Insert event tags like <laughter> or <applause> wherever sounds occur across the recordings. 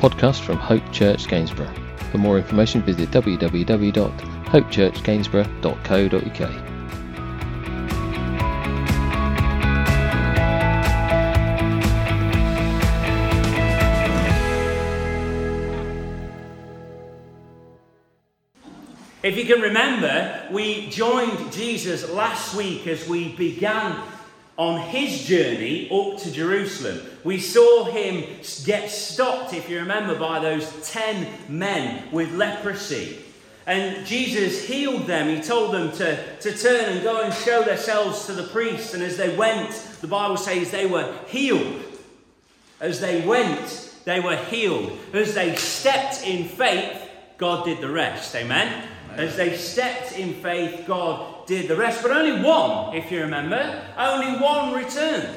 podcast from Hope Church Gainsborough. For more information, visit www.hopechurchgainsborough.co.uk. If you can remember, we joined Jesus last week as we began on his journey up to Jerusalem. We saw him get stopped, if you remember, by those 10 men with leprosy. And Jesus healed them. He told them to, to turn and go and show themselves to the priests. And as they went, the Bible says they were healed. As they went, they were healed. As they stepped in faith, God did the rest. Amen? As they stepped in faith, God did the rest. But only one, if you remember, only one returned.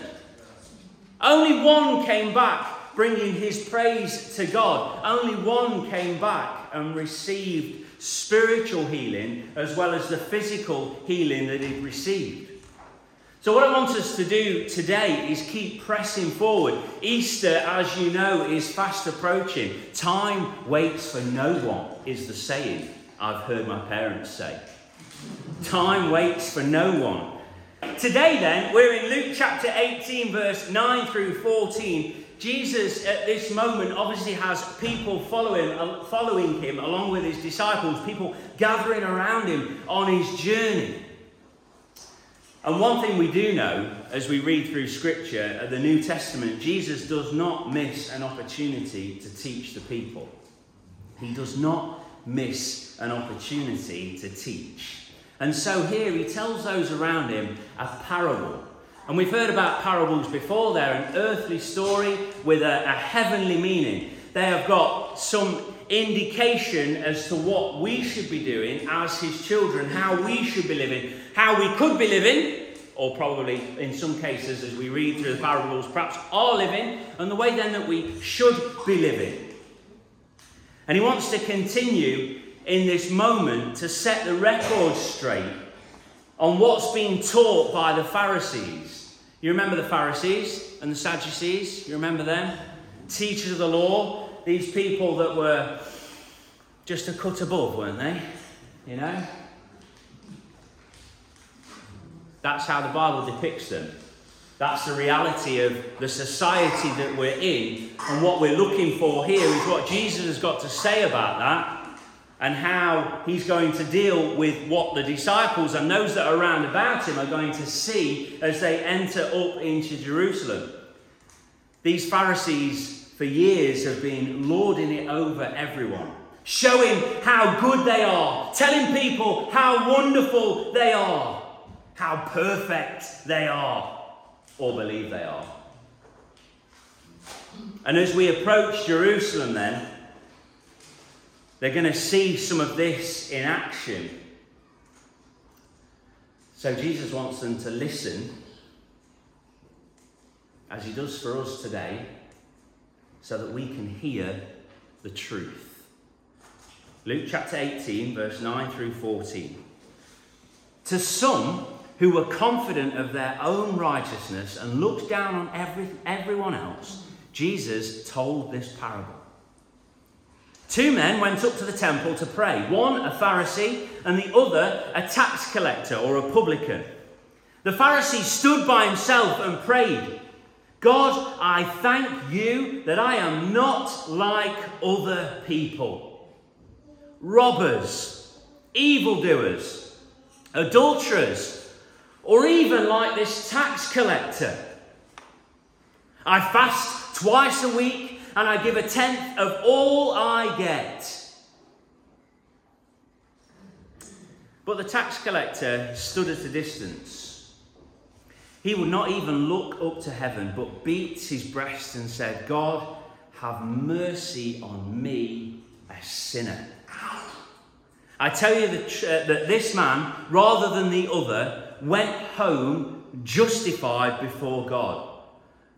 Only one came back bringing his praise to God. Only one came back and received spiritual healing as well as the physical healing that he'd received. So, what I want us to do today is keep pressing forward. Easter, as you know, is fast approaching. Time waits for no one, is the saying. I've heard my parents say. Time waits for no one. Today, then, we're in Luke chapter 18, verse 9 through 14. Jesus, at this moment, obviously has people following, uh, following him along with his disciples, people gathering around him on his journey. And one thing we do know as we read through Scripture, uh, the New Testament, Jesus does not miss an opportunity to teach the people. He does not miss an opportunity to teach. And so here he tells those around him a parable. And we've heard about parables before. They're an earthly story with a, a heavenly meaning. They have got some indication as to what we should be doing as his children, how we should be living, how we could be living, or probably in some cases, as we read through the parables, perhaps are living, and the way then that we should be living. And he wants to continue in this moment to set the record straight on what's being taught by the Pharisees. You remember the Pharisees and the Sadducees? You remember them? Teachers of the law, these people that were just a cut above, weren't they? You know? That's how the Bible depicts them. That's the reality of the society that we're in. And what we're looking for here is what Jesus has got to say about that and how he's going to deal with what the disciples and those that are around about him are going to see as they enter up into Jerusalem. These Pharisees, for years, have been lording it over everyone, showing how good they are, telling people how wonderful they are, how perfect they are or believe they are. And as we approach Jerusalem, then, they're going to see some of this in action. So Jesus wants them to listen, as he does for us today, so that we can hear the truth. Luke chapter 18, verse 9 through 14. To some, who were confident of their own righteousness and looked down on every, everyone else, Jesus told this parable. Two men went up to the temple to pray, one a Pharisee and the other a tax collector or a publican. The Pharisee stood by himself and prayed, God, I thank you that I am not like other people. Robbers, evildoers, adulterers, or even like this tax collector. I fast twice a week and I give a tenth of all I get. But the tax collector stood at a distance. He would not even look up to heaven, but beat his breast and said, God, have mercy on me, a sinner. I tell you that, uh, that this man, rather than the other, went home justified before God.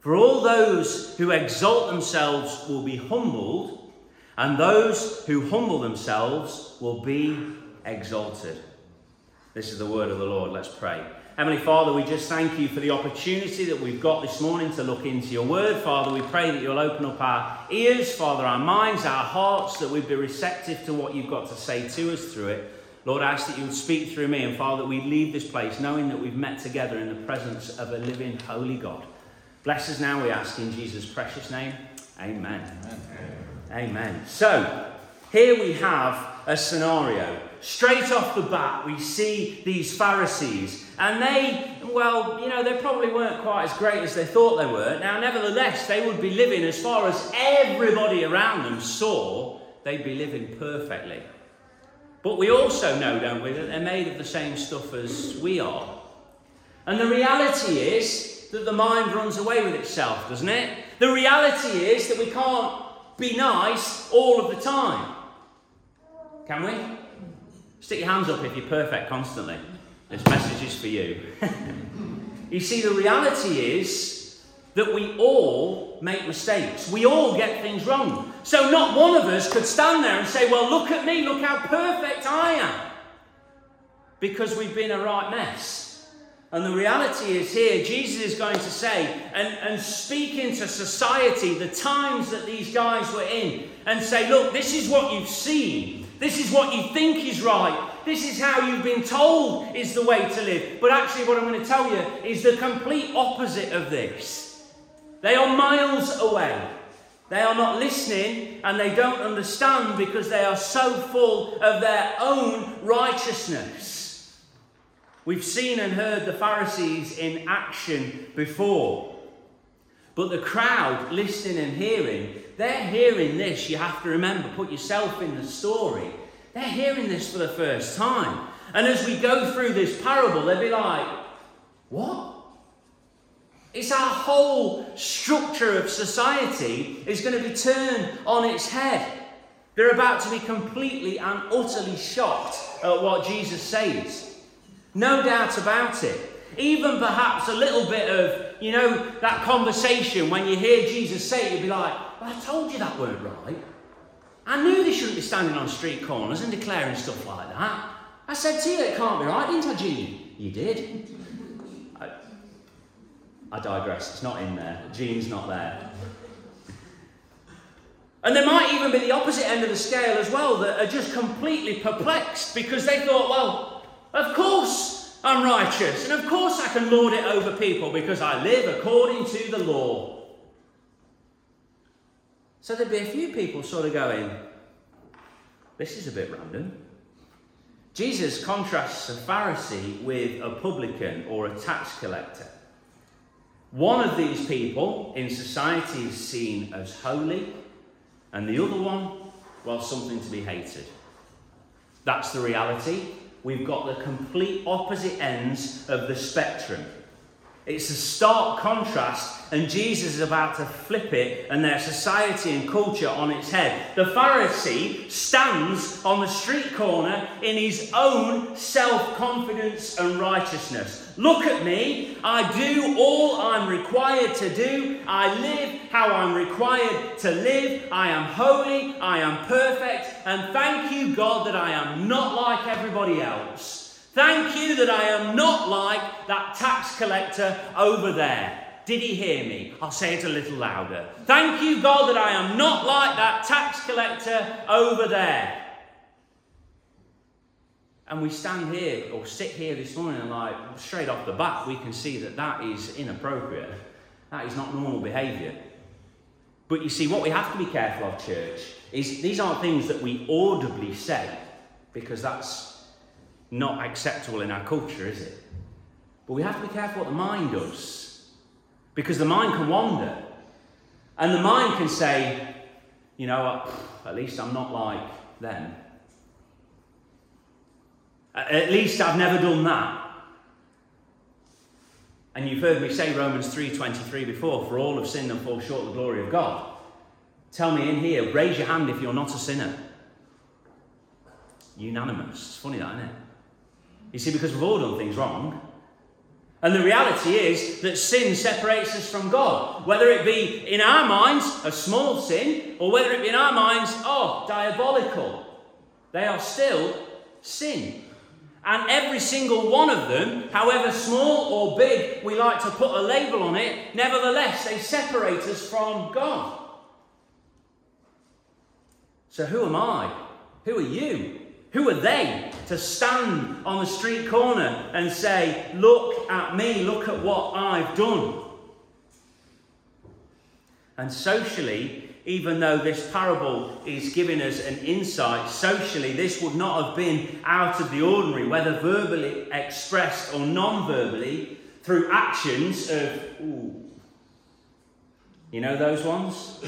For all those who exalt themselves will be humbled, and those who humble themselves will be exalted. This is the word of the Lord. Let's pray. Heavenly Father, we just thank you for the opportunity that we've got this morning to look into your word. Father, we pray that you'll open up our ears, Father, our minds, our hearts, that we'd be receptive to what you've got to say to us through it. Lord, I ask that you would speak through me, and Father, that we leave this place knowing that we've met together in the presence of a living, holy God. Bless us now, we ask, in Jesus' precious name. Amen. Amen. Amen. So, here we have a scenario. Straight off the bat, we see these Pharisees, and they, well, you know, they probably weren't quite as great as they thought they were. Now, nevertheless, they would be living as far as everybody around them saw, they'd be living perfectly. But we also know, don't we, that they're made of the same stuff as we are. And the reality is that the mind runs away with itself, doesn't it? The reality is that we can't be nice all of the time. Can we? Stick your hands up if you're perfect constantly. This message is for you. <laughs> you see, the reality is that we all make mistakes. We all get things wrong. So, not one of us could stand there and say, Well, look at me, look how perfect I am. Because we've been a right mess. And the reality is here, Jesus is going to say and, and speak into society the times that these guys were in and say, Look, this is what you've seen. This is what you think is right. This is how you've been told is the way to live. But actually, what I'm going to tell you is the complete opposite of this. They are miles away. They are not listening and they don't understand because they are so full of their own righteousness. We've seen and heard the Pharisees in action before. But the crowd listening and hearing they're hearing this, you have to remember, put yourself in the story. They're hearing this for the first time. And as we go through this parable, they'll be like, What? It's our whole structure of society is going to be turned on its head. They're about to be completely and utterly shocked at what Jesus says. No doubt about it. Even perhaps a little bit of, you know, that conversation when you hear Jesus say it, you'd be like, well, I told you that weren't right. I knew they shouldn't be standing on street corners and declaring stuff like that. I said to you it can't be right, didn't I, Gene? You did. I, I digress. It's not in there. Gene's not there. And there might even be the opposite end of the scale as well that are just completely perplexed because they thought, well, of course I'm righteous, and of course I can lord it over people because I live according to the law. So there'd be a few people sort of going, this is a bit random. Jesus contrasts a Pharisee with a publican or a tax collector. One of these people in society is seen as holy, and the other one, well, something to be hated. That's the reality. We've got the complete opposite ends of the spectrum. It's a stark contrast, and Jesus is about to flip it and their society and culture on its head. The Pharisee stands on the street corner in his own self confidence and righteousness. Look at me. I do all I'm required to do. I live how I'm required to live. I am holy. I am perfect. And thank you, God, that I am not like everybody else. Thank you that I am not like that tax collector over there. Did he hear me? I'll say it a little louder. Thank you, God, that I am not like that tax collector over there. And we stand here or sit here this morning and, like, straight off the bat, we can see that that is inappropriate. That is not normal behaviour. But you see, what we have to be careful of, church, is these aren't things that we audibly say because that's not acceptable in our culture, is it? But we have to be careful what the mind does. Because the mind can wander. And the mind can say, you know at least I'm not like them. At least I've never done that. And you've heard me say Romans 3:23 before, for all have sinned and fall short of the glory of God. Tell me in here, raise your hand if you're not a sinner. Unanimous. It's funny that, isn't it? You see, because we've all done things wrong. And the reality is that sin separates us from God. Whether it be in our minds a small sin, or whether it be in our minds, oh, diabolical. They are still sin. And every single one of them, however small or big we like to put a label on it, nevertheless, they separate us from God. So who am I? Who are you? Who are they to stand on the street corner and say, Look at me, look at what I've done? And socially, even though this parable is giving us an insight, socially, this would not have been out of the ordinary, whether verbally expressed or non verbally, through actions of, ooh, you know those ones?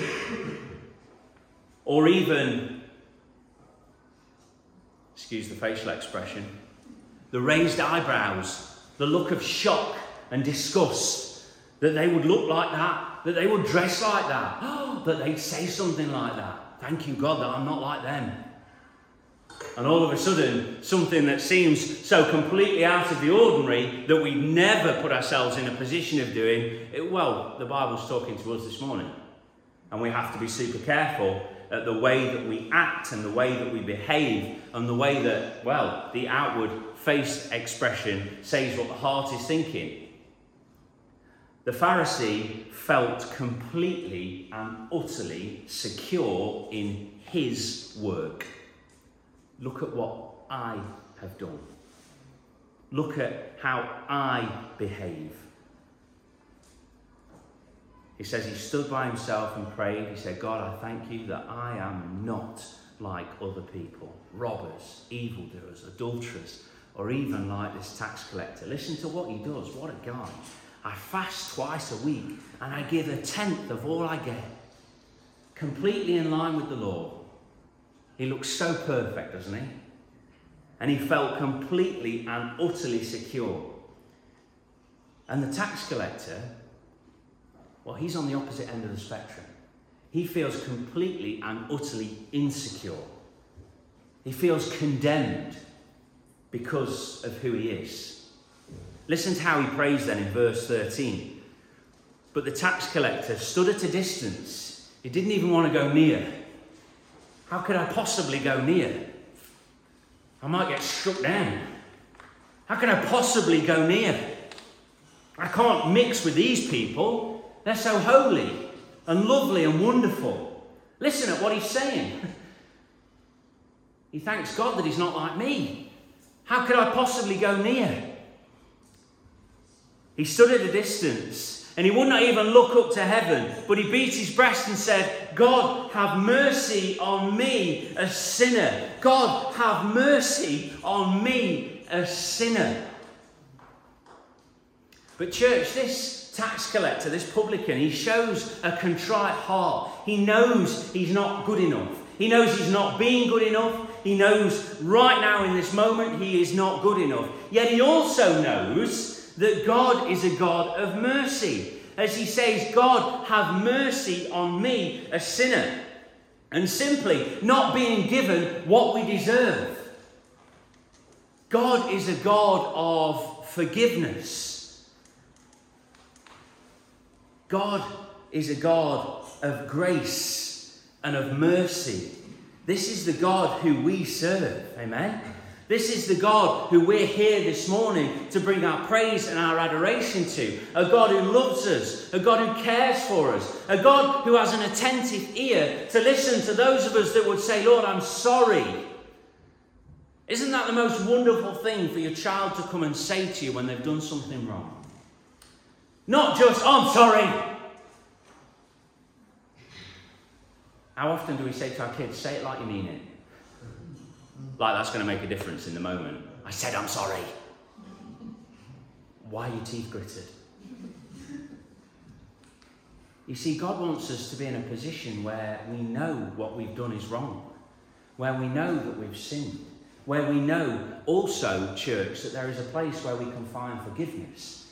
or even, excuse the facial expression, the raised eyebrows, the look of shock and disgust, that they would look like that, that they would dress like that, <gasps> that they'd say something like that. Thank you, God, that I'm not like them. And all of a sudden, something that seems so completely out of the ordinary that we never put ourselves in a position of doing, it, well, the Bible's talking to us this morning. And we have to be super careful at the way that we act and the way that we behave and the way that, well, the outward face expression says what the heart is thinking. The Pharisee felt completely and utterly secure in his work. Look at what I have done. Look at how I behave. He says he stood by himself and prayed. He said, God, I thank you that I am not like other people robbers, evildoers, adulterers, or even like this tax collector. Listen to what he does. What a guy. I fast twice a week and I give a tenth of all I get. Completely in line with the law. He looks so perfect, doesn't he? And he felt completely and utterly secure. And the tax collector, well, he's on the opposite end of the spectrum. He feels completely and utterly insecure. He feels condemned because of who he is. Listen to how he prays then in verse 13. But the tax collector stood at a distance. He didn't even want to go near. How could I possibly go near? I might get struck down. How can I possibly go near? I can't mix with these people. They're so holy and lovely and wonderful. Listen at what he's saying. <laughs> he thanks God that he's not like me. How could I possibly go near? He stood at a distance and he would not even look up to heaven, but he beat his breast and said, God, have mercy on me, a sinner. God, have mercy on me, a sinner. But, church, this tax collector, this publican, he shows a contrite heart. He knows he's not good enough. He knows he's not being good enough. He knows right now in this moment he is not good enough. Yet he also knows that God is a God of mercy. As he says, God, have mercy on me, a sinner. And simply not being given what we deserve. God is a God of forgiveness. God is a God of grace and of mercy. This is the God who we serve. Amen. This is the God who we're here this morning to bring our praise and our adoration to. A God who loves us, a God who cares for us, a God who has an attentive ear to listen to those of us that would say, Lord, I'm sorry. Isn't that the most wonderful thing for your child to come and say to you when they've done something wrong? Not just, oh, I'm sorry. How often do we say to our kids, say it like you mean it? Like that's going to make a difference in the moment. I said, I'm sorry. Why are your teeth gritted? You see, God wants us to be in a position where we know what we've done is wrong, where we know that we've sinned, where we know also, church, that there is a place where we can find forgiveness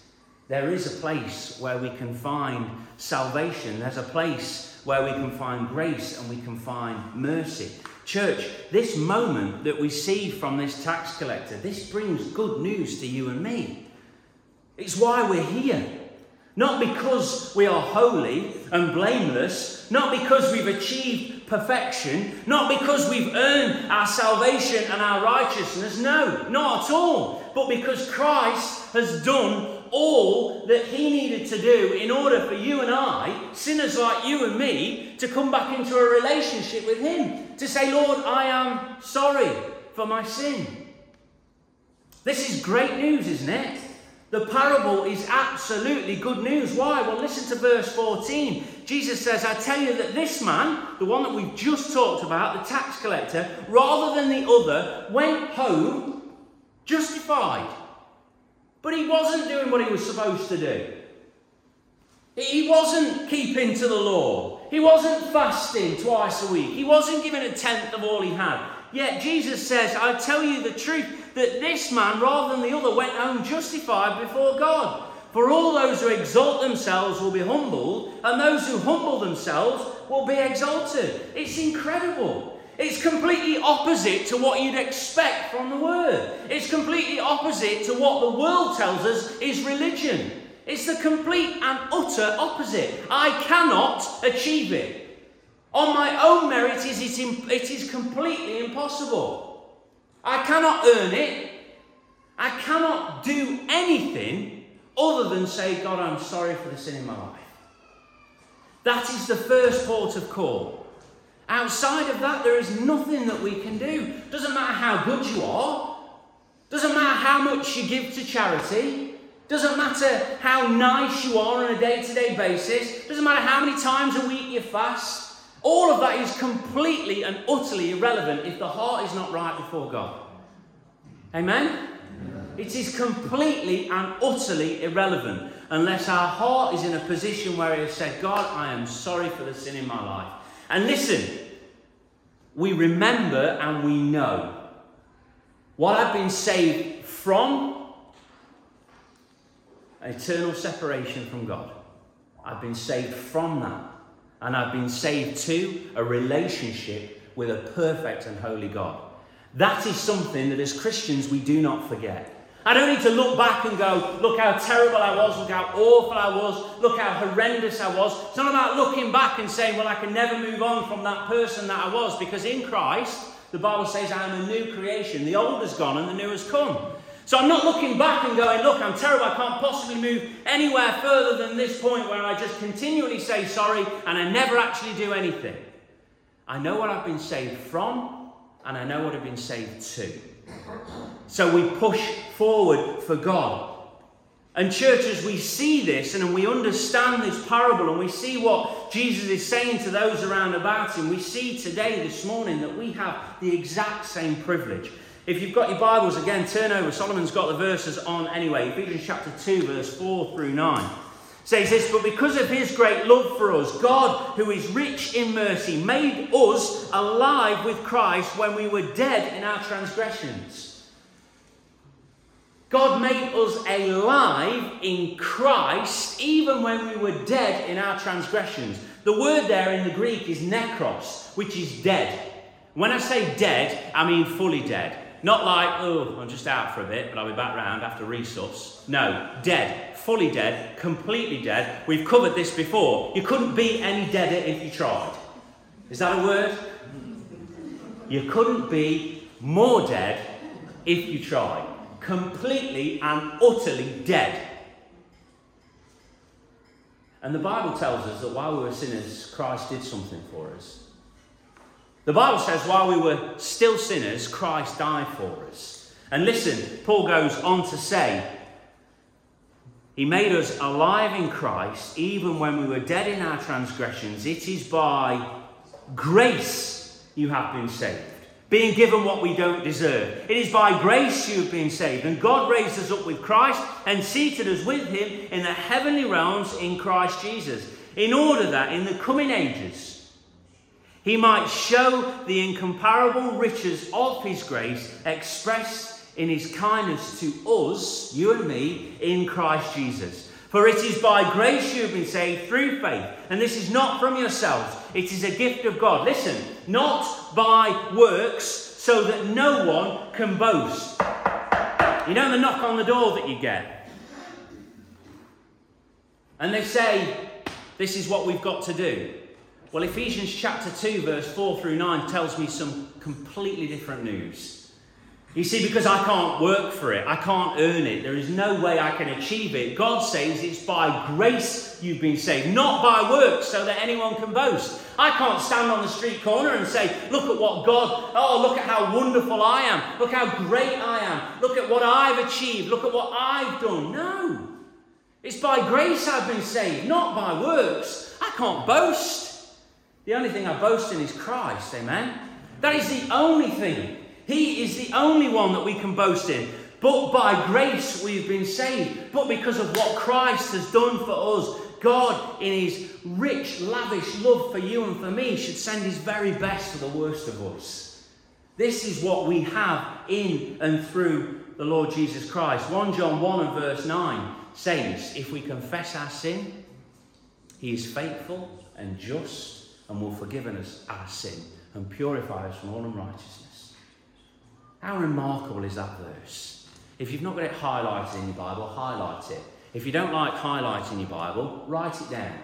there is a place where we can find salvation. There's a place where we can find grace and we can find mercy. Church, this moment that we see from this tax collector, this brings good news to you and me. It's why we're here. Not because we are holy and blameless, not because we've achieved perfection, not because we've earned our salvation and our righteousness. No, not at all. But because Christ has done all that he needed to do in order for you and I, sinners like you and me, to come back into a relationship with him. To say, Lord, I am sorry for my sin. This is great news, isn't it? The parable is absolutely good news. Why? Well, listen to verse 14. Jesus says, I tell you that this man, the one that we've just talked about, the tax collector, rather than the other, went home justified. But he wasn't doing what he was supposed to do. He wasn't keeping to the law. He wasn't fasting twice a week. He wasn't giving a tenth of all he had. Yet Jesus says, I tell you the truth, that this man, rather than the other, went home justified before God. For all those who exalt themselves will be humbled, and those who humble themselves will be exalted. It's incredible. It's completely opposite to what you'd expect from the Word. It's completely opposite to what the world tells us is religion. It's the complete and utter opposite. I cannot achieve it. On my own merit, it is, it is completely impossible. I cannot earn it. I cannot do anything other than say, God, I'm sorry for the sin in my life. That is the first port of call. Outside of that, there is nothing that we can do. Doesn't matter how good you are, doesn't matter how much you give to charity, doesn't matter how nice you are on a day to day basis, doesn't matter how many times a week you fast. All of that is completely and utterly irrelevant if the heart is not right before God. Amen? It is completely and utterly irrelevant unless our heart is in a position where it has said, God, I am sorry for the sin in my life. And listen, we remember and we know what I've been saved from eternal separation from God. I've been saved from that and I've been saved to a relationship with a perfect and holy God. That is something that as Christians we do not forget. I don't need to look back and go, look how terrible I was, look how awful I was, look how horrendous I was. It's not about looking back and saying, well, I can never move on from that person that I was, because in Christ, the Bible says I am a new creation. The old has gone and the new has come. So I'm not looking back and going, look, I'm terrible, I can't possibly move anywhere further than this point where I just continually say sorry and I never actually do anything. I know what I've been saved from and I know what I've been saved to. So we push forward for God. And churches, we see this and we understand this parable and we see what Jesus is saying to those around about him. We see today, this morning, that we have the exact same privilege. If you've got your Bibles again, turn over. Solomon's got the verses on anyway. Ephesians chapter 2, verse 4 through 9 says this But because of his great love for us, God, who is rich in mercy, made us alive with Christ when we were dead in our transgressions. God made us alive in Christ even when we were dead in our transgressions. The word there in the Greek is nekros, which is dead. When I say dead, I mean fully dead. Not like, oh, I'm just out for a bit, but I'll be back round after resource. No, dead, fully dead, completely dead. We've covered this before. You couldn't be any deader if you tried. Is that a word? You couldn't be more dead if you tried. Completely and utterly dead. And the Bible tells us that while we were sinners, Christ did something for us. The Bible says, while we were still sinners, Christ died for us. And listen, Paul goes on to say, He made us alive in Christ, even when we were dead in our transgressions. It is by grace you have been saved, being given what we don't deserve. It is by grace you have been saved. And God raised us up with Christ and seated us with Him in the heavenly realms in Christ Jesus, in order that in the coming ages, he might show the incomparable riches of his grace expressed in his kindness to us, you and me, in Christ Jesus. For it is by grace you have been saved through faith, and this is not from yourselves, it is a gift of God. Listen, not by works, so that no one can boast. You know the knock on the door that you get? And they say, This is what we've got to do. Well, Ephesians chapter 2, verse 4 through 9 tells me some completely different news. You see, because I can't work for it, I can't earn it, there is no way I can achieve it. God says it's by grace you've been saved, not by works, so that anyone can boast. I can't stand on the street corner and say, Look at what God, oh, look at how wonderful I am, look how great I am, look at what I've achieved, look at what I've done. No. It's by grace I've been saved, not by works. I can't boast. The only thing I boast in is Christ, amen? That is the only thing. He is the only one that we can boast in. But by grace we've been saved. But because of what Christ has done for us, God, in His rich, lavish love for you and for me, should send His very best for the worst of us. This is what we have in and through the Lord Jesus Christ. 1 John 1 and verse 9 says, If we confess our sin, He is faithful and just and will forgive us our sin and purify us from all unrighteousness. How remarkable is that verse? If you've not got it highlighted in your Bible, highlight it. If you don't like highlighting your Bible, write it down.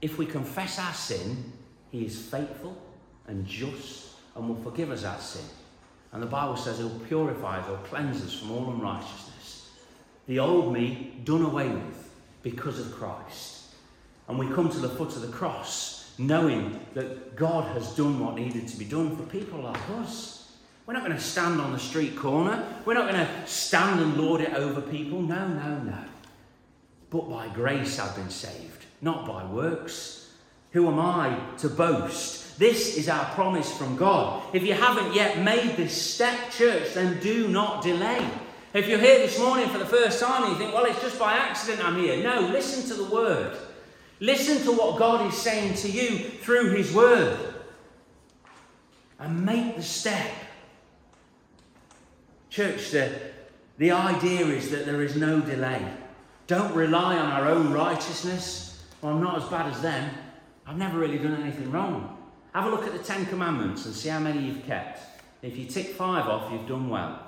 If we confess our sin, He is faithful and just and will forgive us our sin. And the Bible says He'll purify us or cleanse us from all unrighteousness. The old me done away with because of Christ. And we come to the foot of the cross knowing that God has done what needed to be done for people like us. We're not going to stand on the street corner. We're not going to stand and lord it over people. No, no, no. But by grace I've been saved, not by works. Who am I to boast? This is our promise from God. If you haven't yet made this step, church, then do not delay. If you're here this morning for the first time and you think, well, it's just by accident I'm here. No, listen to the word. Listen to what God is saying to you through His word. And make the step. Church, the, the idea is that there is no delay. Don't rely on our own righteousness. Well, I'm not as bad as them. I've never really done anything wrong. Have a look at the Ten Commandments and see how many you've kept. If you tick five off, you've done well.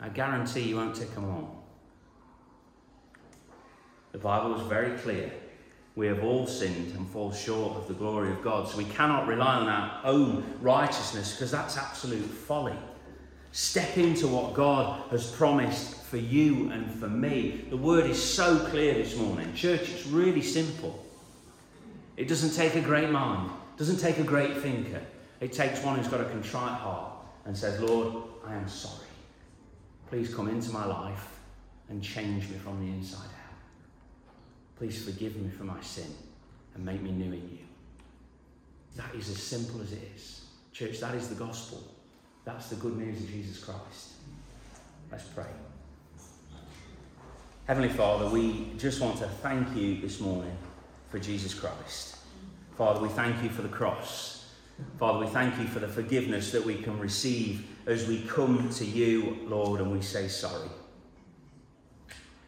I guarantee you won't tick them all. The Bible is very clear. We have all sinned and fall short of the glory of God. So we cannot rely on our own righteousness because that's absolute folly. Step into what God has promised for you and for me. The word is so clear this morning. Church, it's really simple. It doesn't take a great mind, it doesn't take a great thinker. It takes one who's got a contrite heart and says, Lord, I am sorry. Please come into my life and change me from the inside out. Please forgive me for my sin and make me new in you. That is as simple as it is. Church, that is the gospel. That's the good news of Jesus Christ. Let's pray. Heavenly Father, we just want to thank you this morning for Jesus Christ. Father, we thank you for the cross. Father, we thank you for the forgiveness that we can receive as we come to you, Lord, and we say sorry.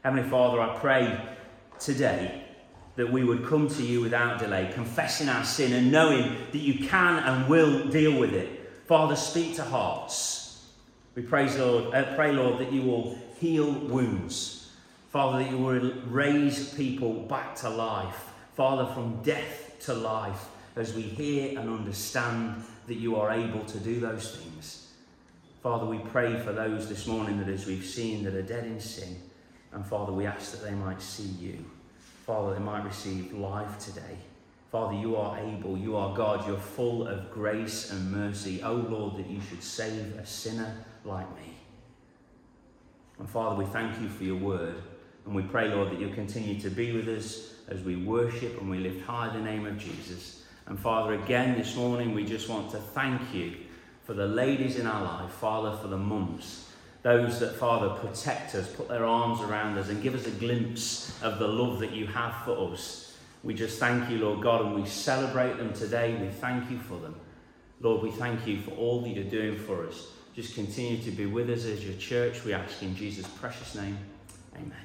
Heavenly Father, I pray today that we would come to you without delay, confessing our sin and knowing that you can and will deal with it. Father, speak to hearts. We praise, Lord, uh, pray, Lord, that you will heal wounds. Father, that you will raise people back to life. Father, from death to life, as we hear and understand that you are able to do those things. Father, we pray for those this morning that as we've seen that are dead in sin. And Father, we ask that they might see you. Father, they might receive life today. Father, you are able, you are God, you're full of grace and mercy. Oh Lord, that you should save a sinner like me. And Father, we thank you for your word. And we pray, Lord, that you'll continue to be with us as we worship and we lift high the name of Jesus. And Father, again this morning, we just want to thank you for the ladies in our life, Father, for the mums, those that, Father, protect us, put their arms around us, and give us a glimpse of the love that you have for us. We just thank you, Lord God, and we celebrate them today. We thank you for them. Lord, we thank you for all that you're doing for us. Just continue to be with us as your church. We ask in Jesus' precious name. Amen.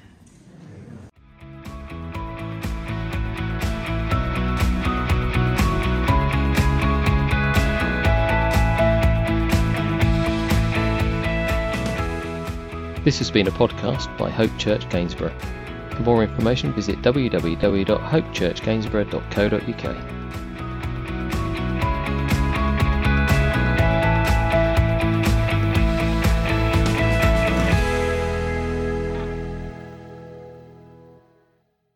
This has been a podcast by Hope Church Gainsborough. For more information, visit www.hopechurchgainsborough.co.uk.